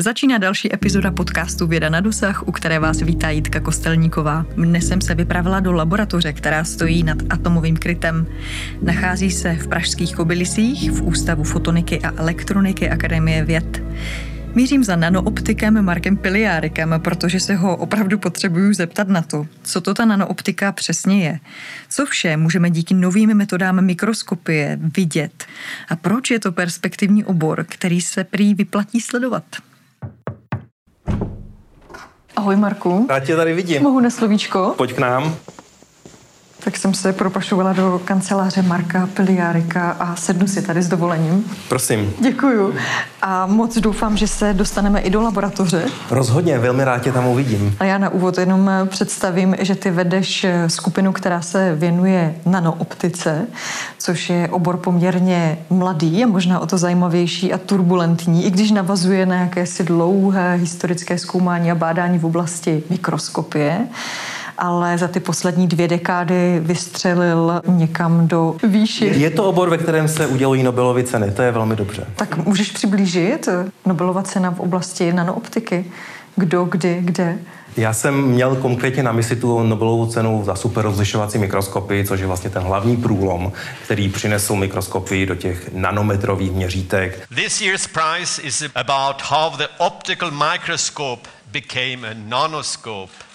Začíná další epizoda podcastu Věda na dosah, u které vás vítá Jitka Kostelníková. Dnes jsem se vypravila do laboratoře, která stojí nad atomovým krytem. Nachází se v pražských Kobylisích v Ústavu fotoniky a elektroniky Akademie věd. Mířím za nanooptikem Markem Piliárikem, protože se ho opravdu potřebuju zeptat na to, co to ta nanooptika přesně je. Co vše můžeme díky novým metodám mikroskopie vidět a proč je to perspektivní obor, který se prý vyplatí sledovat. Ahoj Marku. Já tě tady vidím. Mohu na slovíčko? Pojď k nám. Tak jsem se propašovala do kanceláře Marka Piliárika a sednu si tady s dovolením. Prosím. Děkuju. A moc doufám, že se dostaneme i do laboratoře. Rozhodně, velmi rád tě tam uvidím. A já na úvod jenom představím, že ty vedeš skupinu, která se věnuje nanooptice, což je obor poměrně mladý a možná o to zajímavější a turbulentní, i když navazuje na jakési dlouhé historické zkoumání a bádání v oblasti mikroskopie ale za ty poslední dvě dekády vystřelil někam do výši. Je to obor, ve kterém se udělují Nobelovy ceny, to je velmi dobře. Tak můžeš přiblížit Nobelova cena v oblasti nanooptiky? Kdo, kdy, kde? Já jsem měl konkrétně na mysli tu Nobelovu cenu za super rozlišovací mikroskopy, což je vlastně ten hlavní průlom, který přinesl mikroskopy do těch nanometrových měřítek. This year's prize is about how the optical microscope became a nanoscope.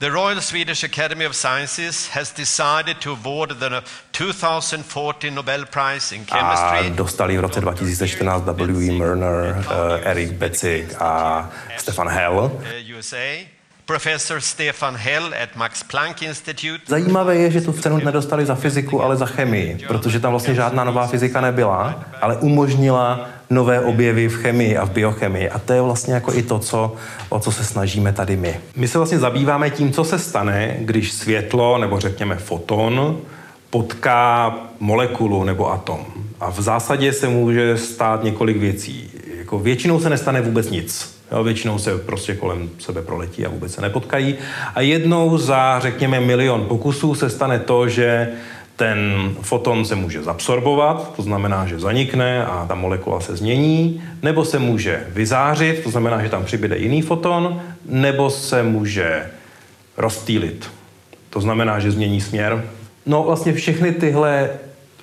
The Royal Swedish Academy of Sciences has decided to award the 2014 Nobel Prize in Chemistry. A dostali v roce 2014 W. E. Murner, uh, Eric Betzig a Stefan Hell. USA. Profesor Stefan Hell at Max Planck Institute. Zajímavé je, že tu cenu nedostali za fyziku, ale za chemii, protože tam vlastně žádná nová fyzika nebyla, ale umožnila nové objevy v chemii a v biochemii. A to je vlastně jako i to, co, o co se snažíme tady my. My se vlastně zabýváme tím, co se stane, když světlo, nebo řekněme foton, potká molekulu nebo atom. A v zásadě se může stát několik věcí. Jako většinou se nestane vůbec nic. Jo, většinou se prostě kolem sebe proletí a vůbec se nepotkají. A jednou za, řekněme, milion pokusů se stane to, že ten foton se může zabsorbovat, to znamená, že zanikne a ta molekula se změní, nebo se může vyzářit, to znamená, že tam přibyde jiný foton, nebo se může rozptýlit. To znamená, že změní směr. No vlastně všechny tyhle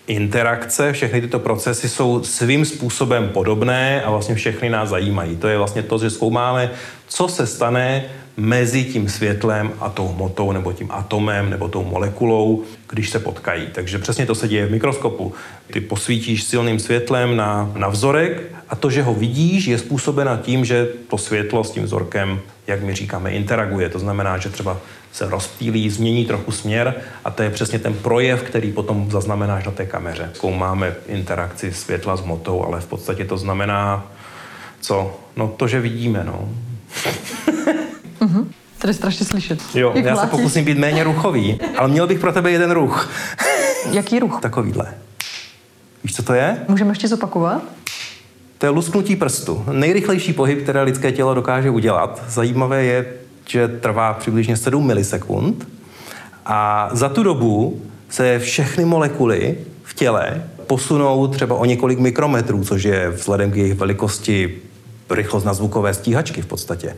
interakce, všechny tyto procesy jsou svým způsobem podobné a vlastně všechny nás zajímají. To je vlastně to, že zkoumáme, co se stane mezi tím světlem a tou hmotou nebo tím atomem nebo tou molekulou, když se potkají. Takže přesně to se děje v mikroskopu. Ty posvítíš silným světlem na, na vzorek a to, že ho vidíš, je způsobeno tím, že to světlo s tím vzorkem, jak my říkáme, interaguje. To znamená, že třeba se rozptýlí, změní trochu směr a to je přesně ten projev, který potom zaznamenáš na té kameře. Zkoumáme interakci světla s hmotou, ale v podstatě to znamená co? No to, že vidíme, no. Uh-huh. To je strašně slyšet. Jo, Jak já mlátíš? se pokusím být méně ruchový, ale měl bych pro tebe jeden ruch. Jaký ruch? Takovýhle. Víš, co to je? Můžeme ještě zopakovat? To je lusknutí prstu. Nejrychlejší pohyb, které lidské tělo dokáže udělat. Zajímavé je, že trvá přibližně 7 milisekund a za tu dobu se všechny molekuly v těle posunou třeba o několik mikrometrů, což je vzhledem k jejich velikosti rychlost na zvukové stíhačky v podstatě.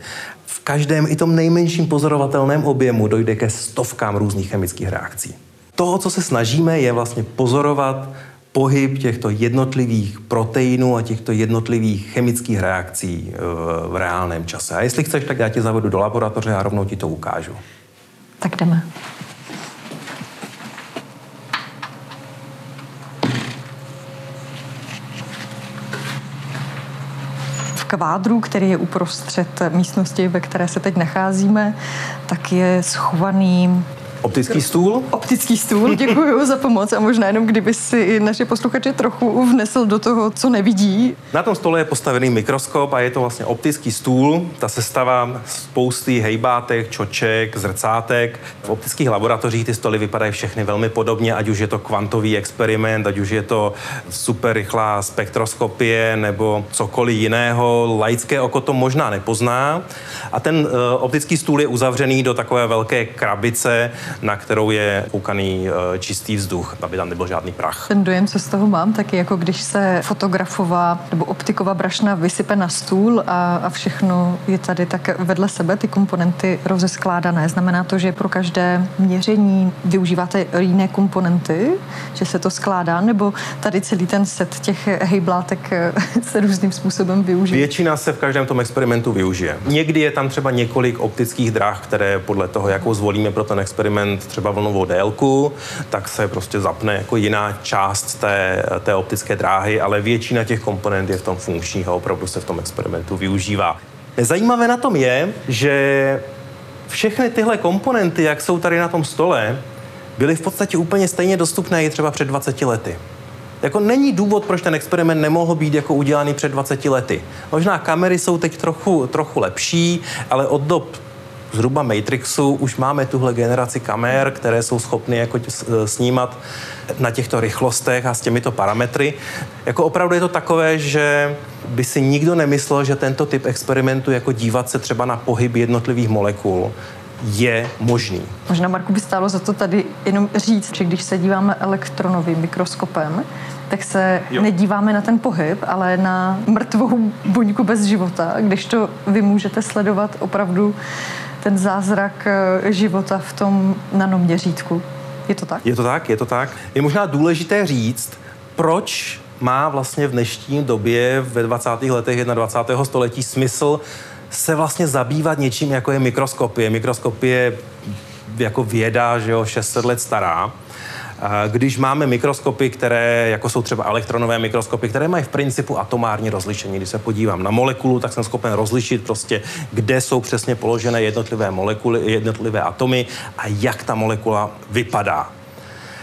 Každém i tom nejmenším pozorovatelném objemu dojde ke stovkám různých chemických reakcí. To, co se snažíme, je vlastně pozorovat pohyb těchto jednotlivých proteinů a těchto jednotlivých chemických reakcí v reálném čase. A jestli chceš, tak já tě zavedu do laboratoře a rovnou ti to ukážu. Tak jdeme. Kvádru, který je uprostřed místnosti, ve které se teď nacházíme, tak je schovaný Optický stůl? Optický stůl, děkuji za pomoc a možná jenom kdyby si naše posluchače trochu vnesl do toho, co nevidí. Na tom stole je postavený mikroskop a je to vlastně optický stůl. Ta sestava spousty hejbátek, čoček, zrcátek. V optických laboratořích ty stoly vypadají všechny velmi podobně, ať už je to kvantový experiment, ať už je to super rychlá spektroskopie nebo cokoliv jiného. Laické oko to možná nepozná. A ten uh, optický stůl je uzavřený do takové velké krabice, na kterou je koukaný eh, čistý vzduch, aby tam nebyl žádný prach. Ten dojem, co z toho mám, tak je jako když se fotografová nebo optiková brašna vysype na stůl a, a všechno je tady tak vedle sebe, ty komponenty rozeskládané. Znamená to, že pro každé měření využíváte jiné komponenty, že se to skládá, nebo tady celý ten set těch hejblátek eh, se různým způsobem využije? Většina se v každém tom experimentu využije. Někdy je tam třeba několik optických dráh, které podle toho, jakou zvolíme pro ten experiment, třeba vlnovou délku, tak se prostě zapne jako jiná část té, té optické dráhy, ale většina těch komponent je v tom funkčních a opravdu se v tom experimentu využívá. Zajímavé na tom je, že všechny tyhle komponenty, jak jsou tady na tom stole, byly v podstatě úplně stejně dostupné i třeba před 20 lety. Jako není důvod, proč ten experiment nemohl být jako udělaný před 20 lety. Možná kamery jsou teď trochu, trochu lepší, ale od dob zhruba Matrixu už máme tuhle generaci kamer, které jsou schopny jako snímat na těchto rychlostech a s těmito parametry. Jako opravdu je to takové, že by si nikdo nemyslel, že tento typ experimentu, jako dívat se třeba na pohyb jednotlivých molekul, je možný. Možná, Marku, by stálo za to tady jenom říct, že když se díváme elektronovým mikroskopem, tak se jo. nedíváme na ten pohyb, ale na mrtvou buňku bez života, když to vy můžete sledovat opravdu ten zázrak eh, života v tom nanoměřítku. Je to tak? Je to tak, je to tak. Je možná důležité říct, proč má vlastně v dnešní době ve 20. letech 21. století smysl se vlastně zabývat něčím, jako je mikroskopie. Mikroskopie jako věda, že jo, 600 let stará. Když máme mikroskopy, které, jako jsou třeba elektronové mikroskopy, které mají v principu atomární rozlišení, když se podívám na molekulu, tak jsem schopen rozlišit prostě, kde jsou přesně položené jednotlivé molekuly, jednotlivé atomy a jak ta molekula vypadá.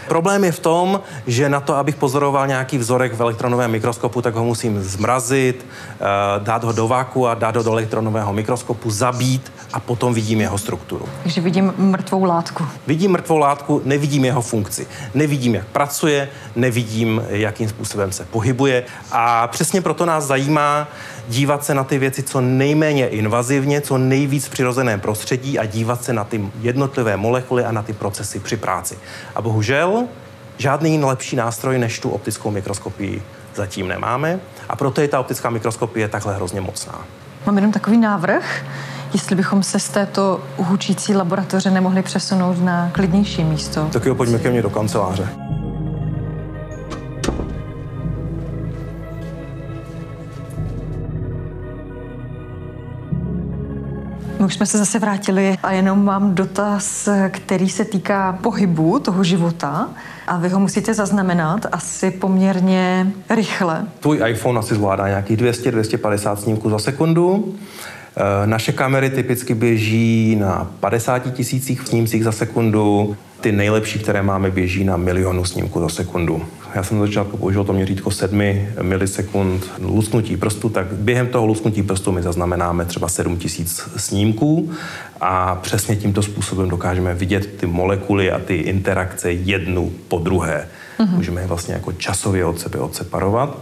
Problém je v tom, že na to, abych pozoroval nějaký vzorek v elektronovém mikroskopu, tak ho musím zmrazit, eh, dát ho do váku a dát ho do elektronového mikroskopu, zabít a potom vidím jeho strukturu. Takže vidím mrtvou látku. Vidím mrtvou látku, nevidím jeho funkci. Nevidím, jak pracuje, nevidím, jakým způsobem se pohybuje a přesně proto nás zajímá, dívat se na ty věci co nejméně invazivně, co nejvíc v přirozeném prostředí a dívat se na ty jednotlivé molekuly a na ty procesy při práci. A bohužel žádný lepší nástroj než tu optickou mikroskopii zatím nemáme a proto je ta optická mikroskopie takhle hrozně mocná. Mám jenom takový návrh, jestli bychom se z této hučící laboratoře nemohli přesunout na klidnější místo. Tak jo, pojďme ke mně do kanceláře. My už jsme se zase vrátili a jenom mám dotaz, který se týká pohybu toho života a vy ho musíte zaznamenat asi poměrně rychle. Tvůj iPhone asi zvládá nějakých 200-250 snímků za sekundu. Eh, naše kamery typicky běží na 50 tisících snímcích za sekundu. Ty nejlepší, které máme, běží na milionu snímků za sekundu. Já jsem na začátku použil to měřítko 7 milisekund lusknutí prstu, tak během toho lusknutí prstu my zaznamenáme třeba 7000 snímků a přesně tímto způsobem dokážeme vidět ty molekuly a ty interakce jednu po druhé. Mm-hmm. Můžeme je vlastně jako časově od sebe odseparovat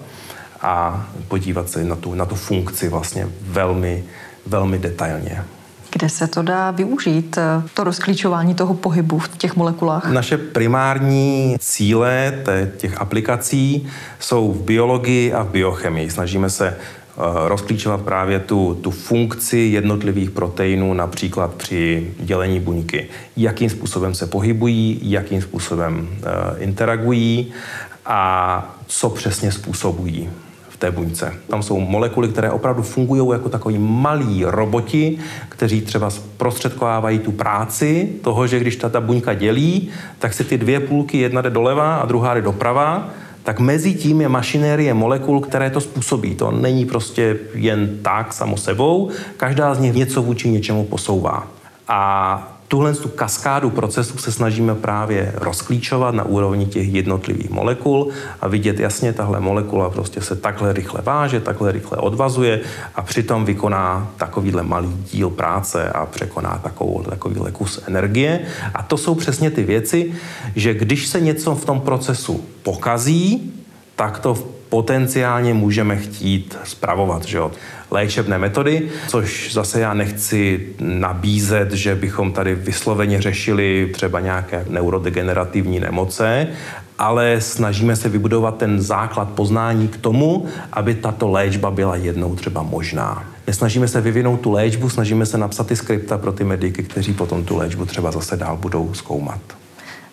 a podívat se na tu, na tu funkci vlastně velmi, velmi detailně. Kde se to dá využít, eh, to rozklíčování toho pohybu v těch molekulách? Naše primární cíle těch aplikací jsou v biologii a v biochemii. Snažíme se eh, rozklíčovat právě tu, tu funkci jednotlivých proteinů, například při dělení buňky. Jakým způsobem se pohybují, jakým způsobem uh, interagují a co přesně způsobují té buňce. Tam jsou molekuly, které opravdu fungují jako takový malí roboti, kteří třeba zprostředkovávají tu práci toho, že když ta, ta buňka dělí, tak se ty dvě půlky, jedna jde doleva a druhá jde doprava, tak mezi tím je mašinérie molekul, které to způsobí. To není prostě jen tak samo sebou, každá z nich něco vůči něčemu posouvá. A Tuhle tu kaskádu procesů se snažíme právě rozklíčovat na úrovni těch jednotlivých molekul a vidět jasně, tahle molekula prostě se takhle rychle váže, takhle rychle odvazuje a přitom vykoná takovýhle malý díl práce a překoná takovou, takovýhle kus energie. A to jsou přesně ty věci, že když se něco v tom procesu pokazí, tak to potenciálně můžeme chtít spravovat. Že jo? léčebné metody, což zase já nechci nabízet, že bychom tady vysloveně řešili třeba nějaké neurodegenerativní nemoce, ale snažíme se vybudovat ten základ poznání k tomu, aby tato léčba byla jednou třeba možná. Nesnažíme se vyvinout tu léčbu, snažíme se napsat ty skripta pro ty mediky, kteří potom tu léčbu třeba zase dál budou zkoumat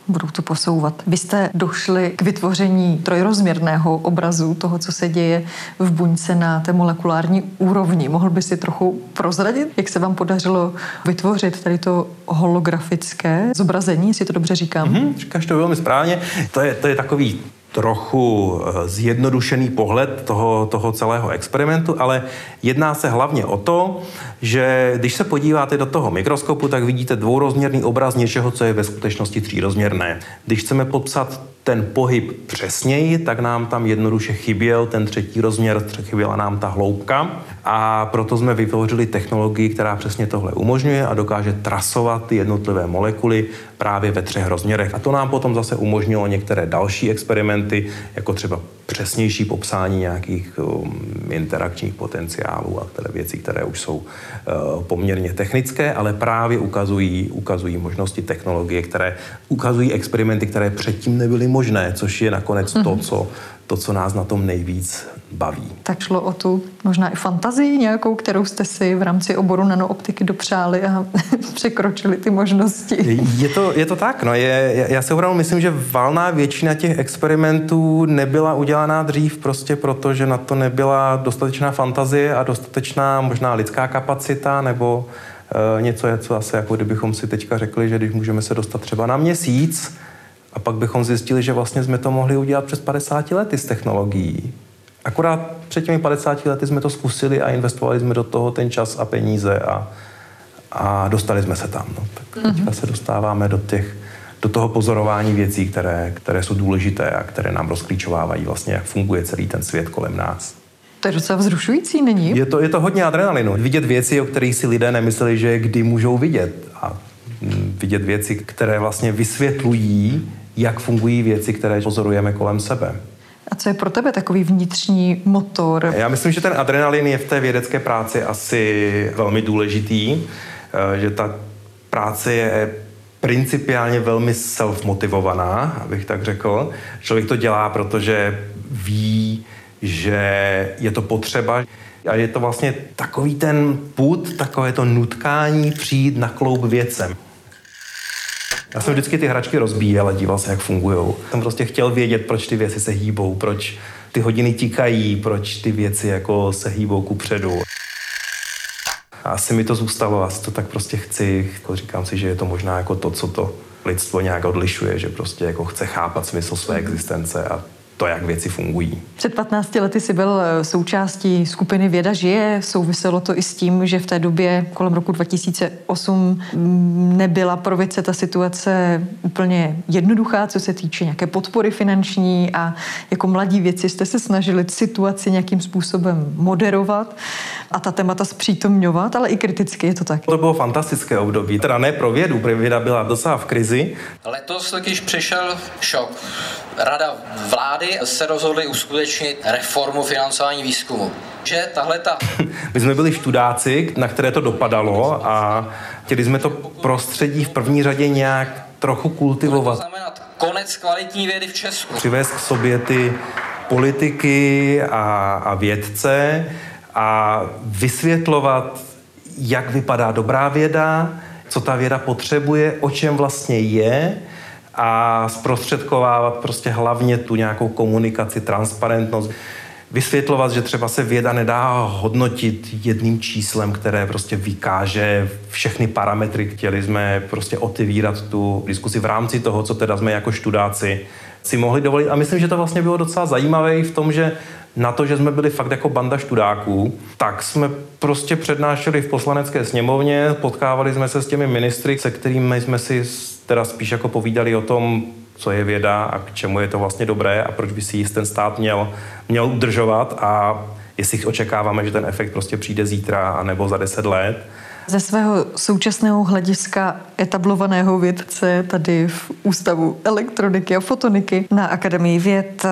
budou to posouvat. Vy jste došli k vytvoření trojrozměrného obrazu toho, co se děje v buňce na té molekulární úrovni. Mohl by si trochu prozradit, jak se vám podařilo vytvořit tady to holografické zobrazení, jestli to dobře říkám? Mm-hmm, říkáš to velmi správně. To je, to je takový trochu eh, zjednodušený pohled toho, toho celého experimentu, ale jedná se hlavně o to, že když se podíváte do toho mikroskopu, tak vidíte dvourozměrný obraz něčeho, co je ve skutečnosti třírozměrné. Když chceme popsat ten pohyb přesněji, tak nám tam jednoduše chyběl ten třetí rozměr, chyběla nám ta hloubka a proto jsme vytvořili technologii, která přesně tohle umožňuje a dokáže trasovat ty jednotlivé molekuly právě ve třech rozměrech. A to nám potom zase umožnilo některé další experimenty, jako třeba přesnější popsání nějakých um, interakčních potenciálů a které věci, které už jsou poměrně technické, ale právě ukazují, ukazují možnosti technologie, které ukazují experimenty, které předtím nebyly možné, což je nakonec to, mhm. co to, co nás na tom nejvíc baví. Tak šlo o tu možná i fantazii nějakou, kterou jste si v rámci oboru nanooptiky dopřáli a překročili ty možnosti. Je to, je to tak, no. Je, já si opravdu myslím, že valná většina těch experimentů nebyla udělaná dřív prostě proto, že na to nebyla dostatečná fantazie a dostatečná možná lidská kapacita nebo uh, něco, co asi jako kdybychom si teďka řekli, že když můžeme se dostat třeba na měsíc, a pak bychom zjistili, že vlastně jsme to mohli udělat přes 50 lety z technologií. Akorát před těmi 50 lety jsme to zkusili a investovali jsme do toho ten čas a peníze a, a dostali jsme se tam. No. Tak teďka mm-hmm. se dostáváme do těch do toho pozorování věcí, které, které jsou důležité a které nám rozklíčovávají vlastně, jak funguje celý ten svět kolem nás. To je docela vzrušující, není? Je to, je to hodně adrenalinu. Vidět věci, o kterých si lidé nemysleli, že kdy můžou vidět. A mm, vidět věci, které vlastně vysvětlují, jak fungují věci, které pozorujeme kolem sebe. A co je pro tebe takový vnitřní motor? Já myslím, že ten adrenalin je v té vědecké práci asi velmi důležitý, eh, že ta práce je principiálně velmi self-motivovaná, abych tak řekl. Člověk to dělá, protože ví, že je to potřeba. A je to vlastně takový ten put, takové to nutkání přijít na kloub věcem. Já jsem vždycky ty hračky rozbíjel a díval se, jak fungují. Jsem prostě chtěl vědět, proč ty věci se hýbou, proč ty hodiny tikají, proč ty věci jako se hýbou ku předu. A asi mi to zůstalo, asi to tak prostě chci. Říkám si, že je to možná jako to, co to lidstvo nějak odlišuje, že prostě jako chce chápat smysl své existence a to, jak věci fungují. Před 15 lety si byl eh, součástí skupiny Věda žije. Souviselo to i s tím, že v té době kolem roku 2008 mm, nebyla pro vědce ta situace úplně jednoduchá, co se týče nějaké podpory finanční a jako mladí věci jste se snažili situaci nějakým způsobem moderovat a ta témata zpřítomňovat, ale i kriticky je to tak. To bylo fantastické období, teda ne pro vědu, protože věda byla docela v krizi. Letos totiž přišel šok. Rada vlády se rozhodly uskutečnit reformu financování výzkumu. Že tahle ta... My jsme byli študáci, na které to dopadalo a chtěli jsme to prostředí v první řadě nějak trochu kultivovat. To znamenat konec kvalitní vědy v Česku. Přivést k sobě ty politiky a, a vědce a vysvětlovat, jak vypadá dobrá věda, co ta věda potřebuje, o čem vlastně je a zprostředkovávat prostě hlavně tu nějakou komunikaci, transparentnost. Vysvětlovat, že třeba se věda nedá hodnotit jedným číslem, které prostě vykáže všechny parametry. Chtěli jsme prostě otevírat tu diskusi v rámci toho, co teda jsme jako študáci si mohli dovolit. A myslím, že to vlastně bylo docela zajímavé v tom, že na to, že jsme byli fakt jako banda študáků, tak jsme prostě přednášeli v poslanecké sněmovně, potkávali jsme se s těmi ministry, se kterými jsme si teda spíš jako povídali o tom, co je věda a k čemu je to vlastně dobré a proč by si ten stát měl, měl udržovat a jestli očekáváme, že ten efekt prostě přijde zítra nebo za deset let. Ze svého současného hlediska etablovaného vědce tady v Ústavu elektroniky a fotoniky na Akademii věd,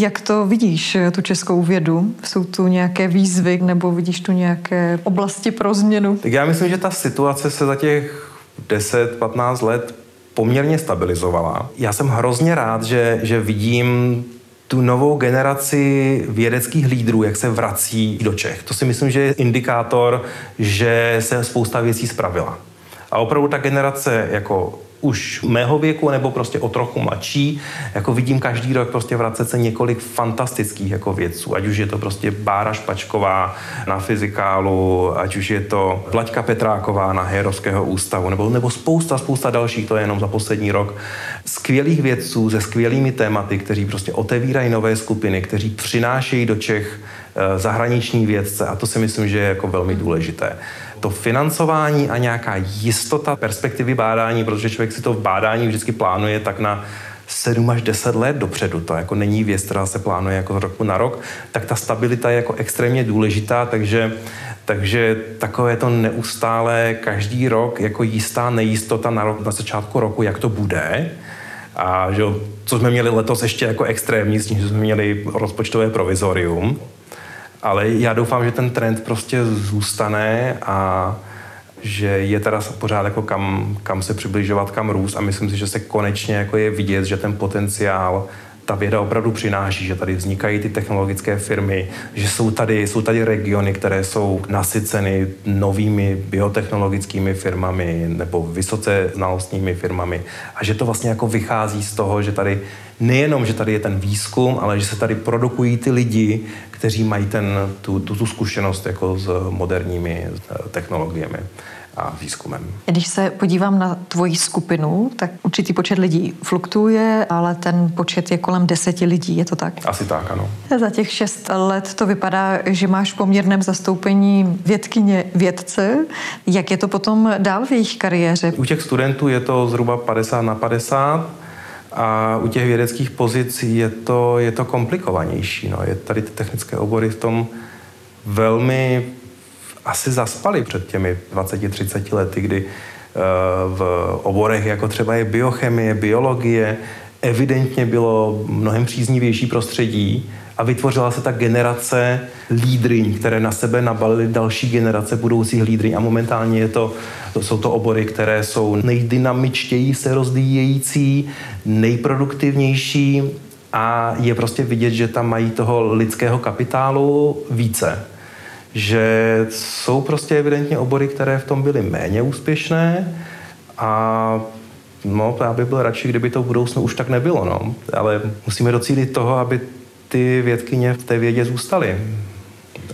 jak to vidíš, tu českou vědu? Jsou tu nějaké výzvy nebo vidíš tu nějaké oblasti pro změnu? Tak já myslím, že ta situace se za těch 10-15 let poměrně stabilizovala. Já jsem hrozně rád, že, že vidím tu novou generaci vědeckých lídrů, jak se vrací do Čech. To si myslím, že je indikátor, že se spousta věcí spravila. A opravdu ta generace jako už mého věku nebo prostě o trochu mladší, jako vidím každý rok prostě vracet se několik fantastických jako vědců, ať už je to prostě Bára Špačková na fyzikálu, ať už je to Vlaďka Petráková na Herovského ústavu, nebo, nebo spousta, spousta dalších, to je jenom za poslední rok. Skvělých vědců se skvělými tématy, kteří prostě otevírají nové skupiny, kteří přinášejí do Čech eh, zahraniční vědce a to si myslím, že je jako velmi důležité to financování a nějaká jistota perspektivy bádání, protože člověk si to v bádání vždycky plánuje tak na 7 až 10 let dopředu. To jako není věc, která se plánuje jako z roku na rok, tak ta stabilita je jako extrémně důležitá, takže takže takové to neustále každý rok jako jistá nejistota na, rok, na začátku roku, jak to bude. A že, co jsme měli letos ještě jako extrémní, s tím, že jsme měli rozpočtové provizorium, ale já doufám, že ten trend prostě zůstane a že je teda pořád jako kam, kam se přibližovat, kam růst. A myslím si, že se konečně jako je vidět, že ten potenciál ta věda opravdu přináší, že tady vznikají ty technologické firmy, že jsou tady, jsou tady regiony, které jsou nasyceny novými biotechnologickými firmami nebo vysoce znalostními firmami. A že to vlastně jako vychází z toho, že tady nejenom, že tady je ten výzkum, ale že se tady produkují ty lidi, kteří mají ten, tu, tu, tu zkušenost jako s moderními technologiemi a výzkumem. Když se podívám na tvoji skupinu, tak určitý počet lidí fluktuuje, ale ten počet je kolem deseti lidí, je to tak? Asi tak, ano. Za těch šest let to vypadá, že máš v poměrném zastoupení vědkyně vědce. Jak je to potom dál v jejich kariéře? U těch studentů je to zhruba 50 na 50 a u těch vědeckých pozic je to, je to komplikovanější. No. Je tady ty technické obory v tom velmi asi zaspali před těmi 20-30 lety, kdy eh, v oborech, jako třeba je biochemie, biologie, evidentně bylo mnohem příznivější prostředí a vytvořila se ta generace lídryň, které na sebe nabalily další generace budoucích lídryň. A momentálně je to, to jsou to obory, které jsou nejdynamičtěji se rozdíjející, nejproduktivnější a je prostě vidět, že tam mají toho lidského kapitálu více že jsou prostě evidentně obory, které v tom byly méně úspěšné a no, já bych byl radši, kdyby to v budoucnu už tak nebylo, no. Ale musíme docílit toho, aby ty vědkyně v té vědě zůstaly.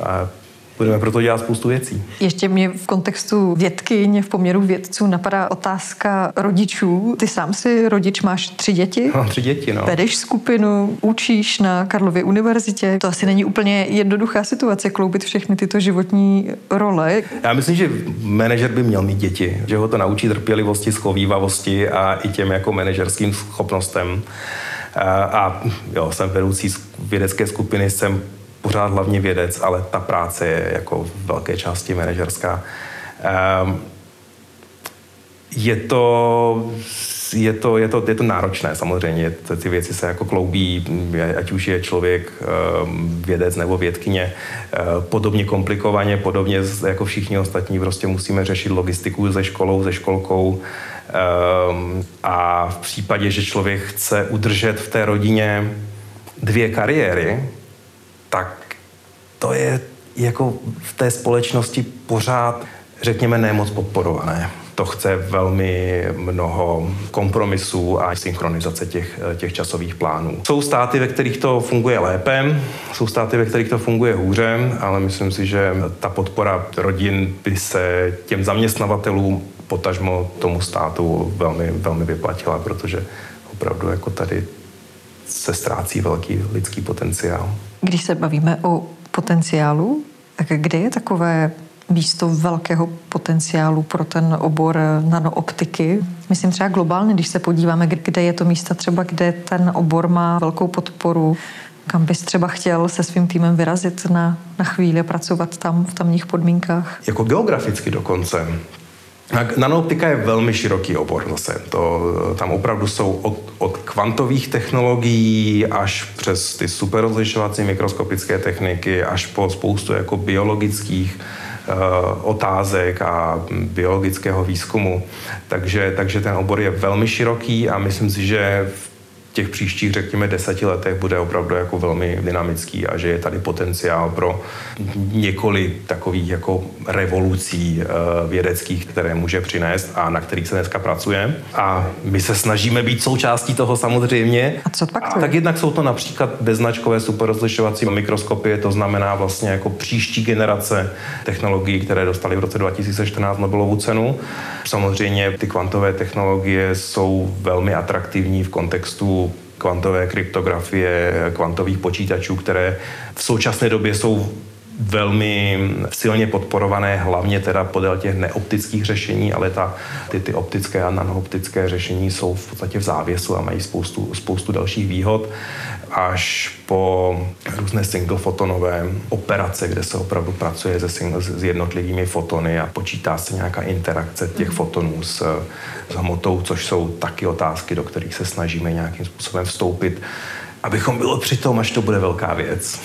A budeme proto dělat spoustu věcí. Ještě mě v kontextu vědkyně, v poměru vědců napadá otázka rodičů. Ty sám si rodič, máš tři děti? Mám tři děti, no. Vedeš skupinu, učíš na Karlově univerzitě. To asi není úplně jednoduchá situace, kloubit všechny tyto životní role. Já myslím, že manažer by měl mít děti, že ho to naučí trpělivosti, schovývavosti a i těm jako manažerským schopnostem. A, a jo, jsem vedoucí vědecké skupiny, jsem pořád hlavně vědec, ale ta práce je jako v velké části manažerská. Um, je to, je to, je to, je to náročné samozřejmě, ty věci se jako kloubí, ať už je člověk um, vědec nebo vědkyně, uh, podobně komplikovaně, podobně jako všichni ostatní, prostě musíme řešit logistiku se školou, se školkou um, a v případě, že člověk chce udržet v té rodině dvě kariéry, tak to je jako v té společnosti pořád, řekněme, nemoc podporované. To chce velmi mnoho kompromisů a synchronizace těch, těch časových plánů. Jsou státy, ve kterých to funguje lépe, jsou státy, ve kterých to funguje hůře, ale myslím si, že ta podpora rodin by se těm zaměstnavatelům, potažmo tomu státu velmi, velmi vyplatila, protože opravdu jako tady se ztrácí velký lidský potenciál. Když se bavíme o potenciálu, tak kde je takové místo velkého potenciálu pro ten obor nanooptiky. Myslím třeba globálně, když se podíváme, kde je to místa třeba, kde ten obor má velkou podporu, Kam bys třeba chtěl se svým týmem vyrazit na, na chvíli a pracovat tam v tamních podmínkách? Jako geograficky dokonce. Nanooptika je velmi široký obor zase. To, tam opravdu jsou od, od kvantových technologií až přes ty superrozlišovací mikroskopické techniky, až po spoustu jako biologických uh, otázek a biologického výzkumu. Takže, takže ten obor je velmi široký a myslím si, že v těch příštích, řekněme, deseti letech bude opravdu jako velmi dynamický a že je tady potenciál pro několik takových jako revolucí eh, vědeckých, které může přinést a na kterých se dneska pracuje. A my se snažíme být součástí toho samozřejmě. A co pak? A tak jednak jsou to například beznačkové superrozlišovací mikroskopie, to znamená vlastně jako příští generace technologií, které dostaly v roce 2014 Nobelovu cenu. Samozřejmě ty kvantové technologie jsou velmi atraktivní v kontextu kvantové kryptografie, kvantových počítačů, které v současné době jsou velmi silně podporované, hlavně teda podél těch neoptických řešení, ale ta, ty, ty optické a nanooptické řešení jsou v podstatě v závěsu a mají spoustu, spoustu dalších výhod až po různé singlefotonové operace, kde se opravdu pracuje se single, s jednotlivými fotony a počítá se nějaká interakce těch mhm. fotonů s, s hmotou, což jsou taky otázky, do kterých se snažíme nějakým způsobem vstoupit, abychom bylo při tom, až to bude velká věc.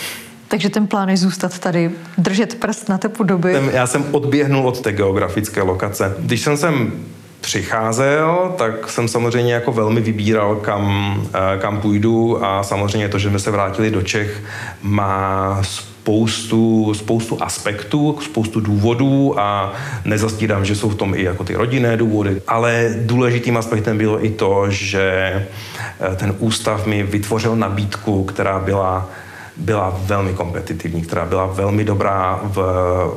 Takže ten plán je zůstat tady, držet prst na tepu doby. Já jsem odběhnul od té geografické lokace. Když jsem sem přicházel, tak jsem samozřejmě jako velmi vybíral, kam, eh, kam půjdu a samozřejmě to, že jsme se vrátili do Čech, má spoustu, spoustu aspektů, spoustu důvodů a nezastírám, že jsou v tom i jako ty rodinné důvody, ale důležitým aspektem bylo i to, že eh, ten ústav mi vytvořil nabídku, která byla byla velmi kompetitivní, která byla velmi dobrá v,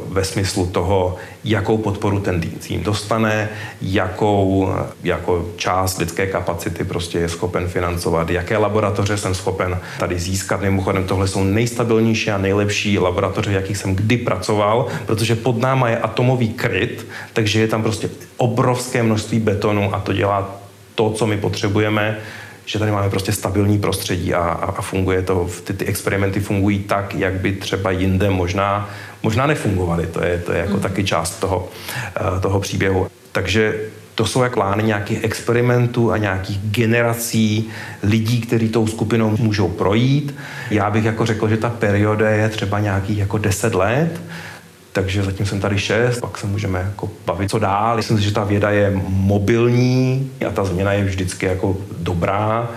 ve smyslu toho, jakou podporu ten tým dostane, jakou jako část lidské kapacity prostě je schopen financovat, jaké laboratoře jsem schopen tady získat. Mimochodem, tohle jsou nejstabilnější a nejlepší laboratoře, jakých jsem kdy pracoval, protože pod náma je atomový kryt, takže je tam prostě obrovské množství betonu a to dělá to, co my potřebujeme že tady máme prostě stabilní prostředí a, a, a funguje to, ty, ty experimenty fungují tak, jak by třeba jinde možná, možná nefungovaly. To je, to je jako mm. taky část toho, uh, toho příběhu. Takže to jsou jak plány nějakých experimentů a nějakých generací lidí, kteří tou skupinou můžou projít. Já bych jako řekl, že ta perioda je třeba nějakých jako 10 let, takže zatím jsem tady šest, pak se můžeme jako bavit, co dál. Myslím si, že ta věda je mobilní a ta změna je vždycky jako dobrá.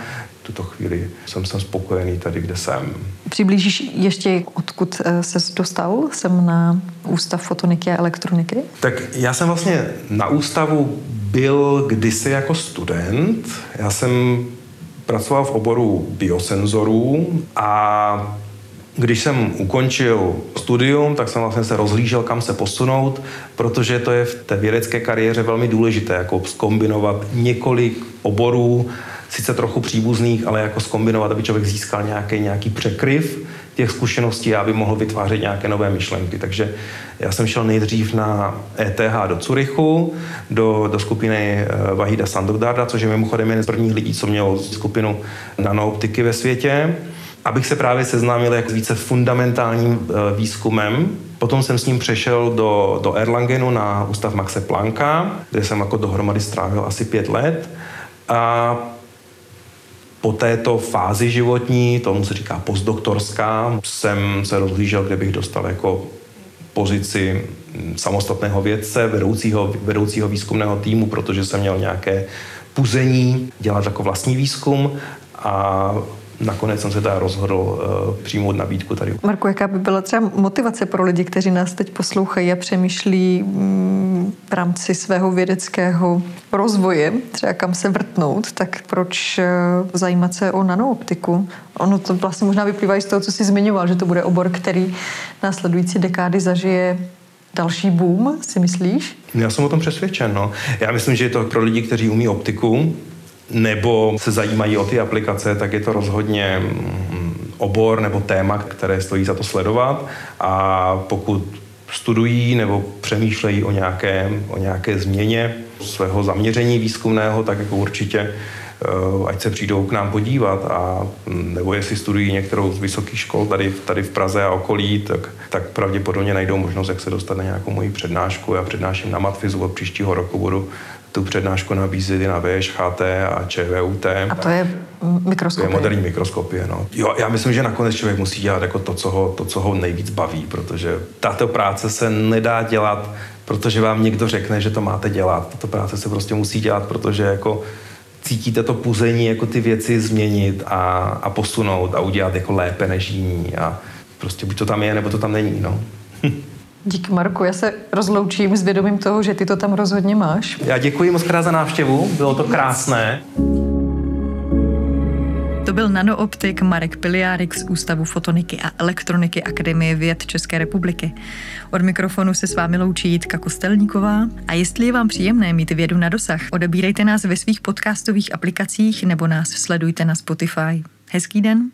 V tuto chvíli jsem, jsem spokojený tady, kde jsem. Přiblížíš ještě, odkud eh, se dostal jsem na Ústav fotoniky a elektroniky? Tak já jsem vlastně na ústavu byl kdysi jako student. Já jsem pracoval v oboru biosenzorů a když jsem ukončil studium, tak jsem vlastně se rozhlížel, kam se posunout, protože to je v té vědecké kariéře velmi důležité, jako skombinovat několik oborů, sice trochu příbuzných, ale jako skombinovat, aby člověk získal nějaký, nějaký překryv těch zkušeností aby mohl vytvářet nějaké nové myšlenky. Takže já jsem šel nejdřív na ETH do Curychu, do, do skupiny eh, Vahida Sandogdarda, což je mimochodem jeden z prvních lidí, co měl skupinu nanooptiky ve světě abych se právě seznámil jak s více fundamentálním eh, výzkumem. Potom jsem s ním přešel do, do Erlangenu na ústav Maxe Plancka, kde jsem jako dohromady strávil asi pět let. A po této fázi životní, tomu se říká postdoktorská, jsem se rozhlížel, kde bych dostal jako pozici samostatného vědce, vedoucího, vedoucího výzkumného týmu, protože jsem měl nějaké puzení dělat jako vlastní výzkum a nakonec jsem se teda rozhodl uh, přijmout nabídku tady. Marku, jaká by byla třeba motivace pro lidi, kteří nás teď poslouchají a přemýšlí mm, v rámci svého vědeckého rozvoje, třeba kam se vrtnout, tak proč uh, zajímat se o nanooptiku? Ono to vlastně možná vyplývá i z toho, co jsi zmiňoval, že to bude obor, který následující dekády zažije další boom, si myslíš? Já jsem o tom přesvědčen. No. Já myslím, že je to pro lidi, kteří umí optiku, nebo se zajímají o ty aplikace, tak je to rozhodně mm, obor nebo téma, které stojí za to sledovat. A pokud studují nebo přemýšlejí o nějaké, o nějaké změně svého zaměření výzkumného, tak jako určitě ať se přijdou k nám podívat a mm, nebo jestli studují některou z vysokých škol tady, tady v Praze a okolí, tak, tak pravděpodobně najdou možnost, jak se dostat na nějakou moji přednášku. Já přednáším na Matfizu od příštího roku, budu tu přednášku nabízet i na VŠHT a ČVUT. A to je mikroskopie? To je moderní mikroskopie, no. Jo, já myslím, že nakonec člověk musí dělat jako to, co ho, to, co ho nejvíc baví, protože tato práce se nedá dělat, protože vám někdo řekne, že to máte dělat. Tato práce se prostě musí dělat, protože jako cítíte to puzení, jako ty věci změnit a, a posunout a udělat jako lépe než jiní a prostě buď to tam je, nebo to tam není, no. Díky Marku, já se rozloučím s vědomím toho, že ty to tam rozhodně máš. Já děkuji moc krát za návštěvu, bylo to krásné. To byl nanooptik Marek Piliárik z Ústavu fotoniky a elektroniky Akademie věd České republiky. Od mikrofonu se s vámi loučí Jitka Kostelníková a jestli je vám příjemné mít vědu na dosah, odebírejte nás ve svých podcastových aplikacích nebo nás sledujte na Spotify. Hezký den.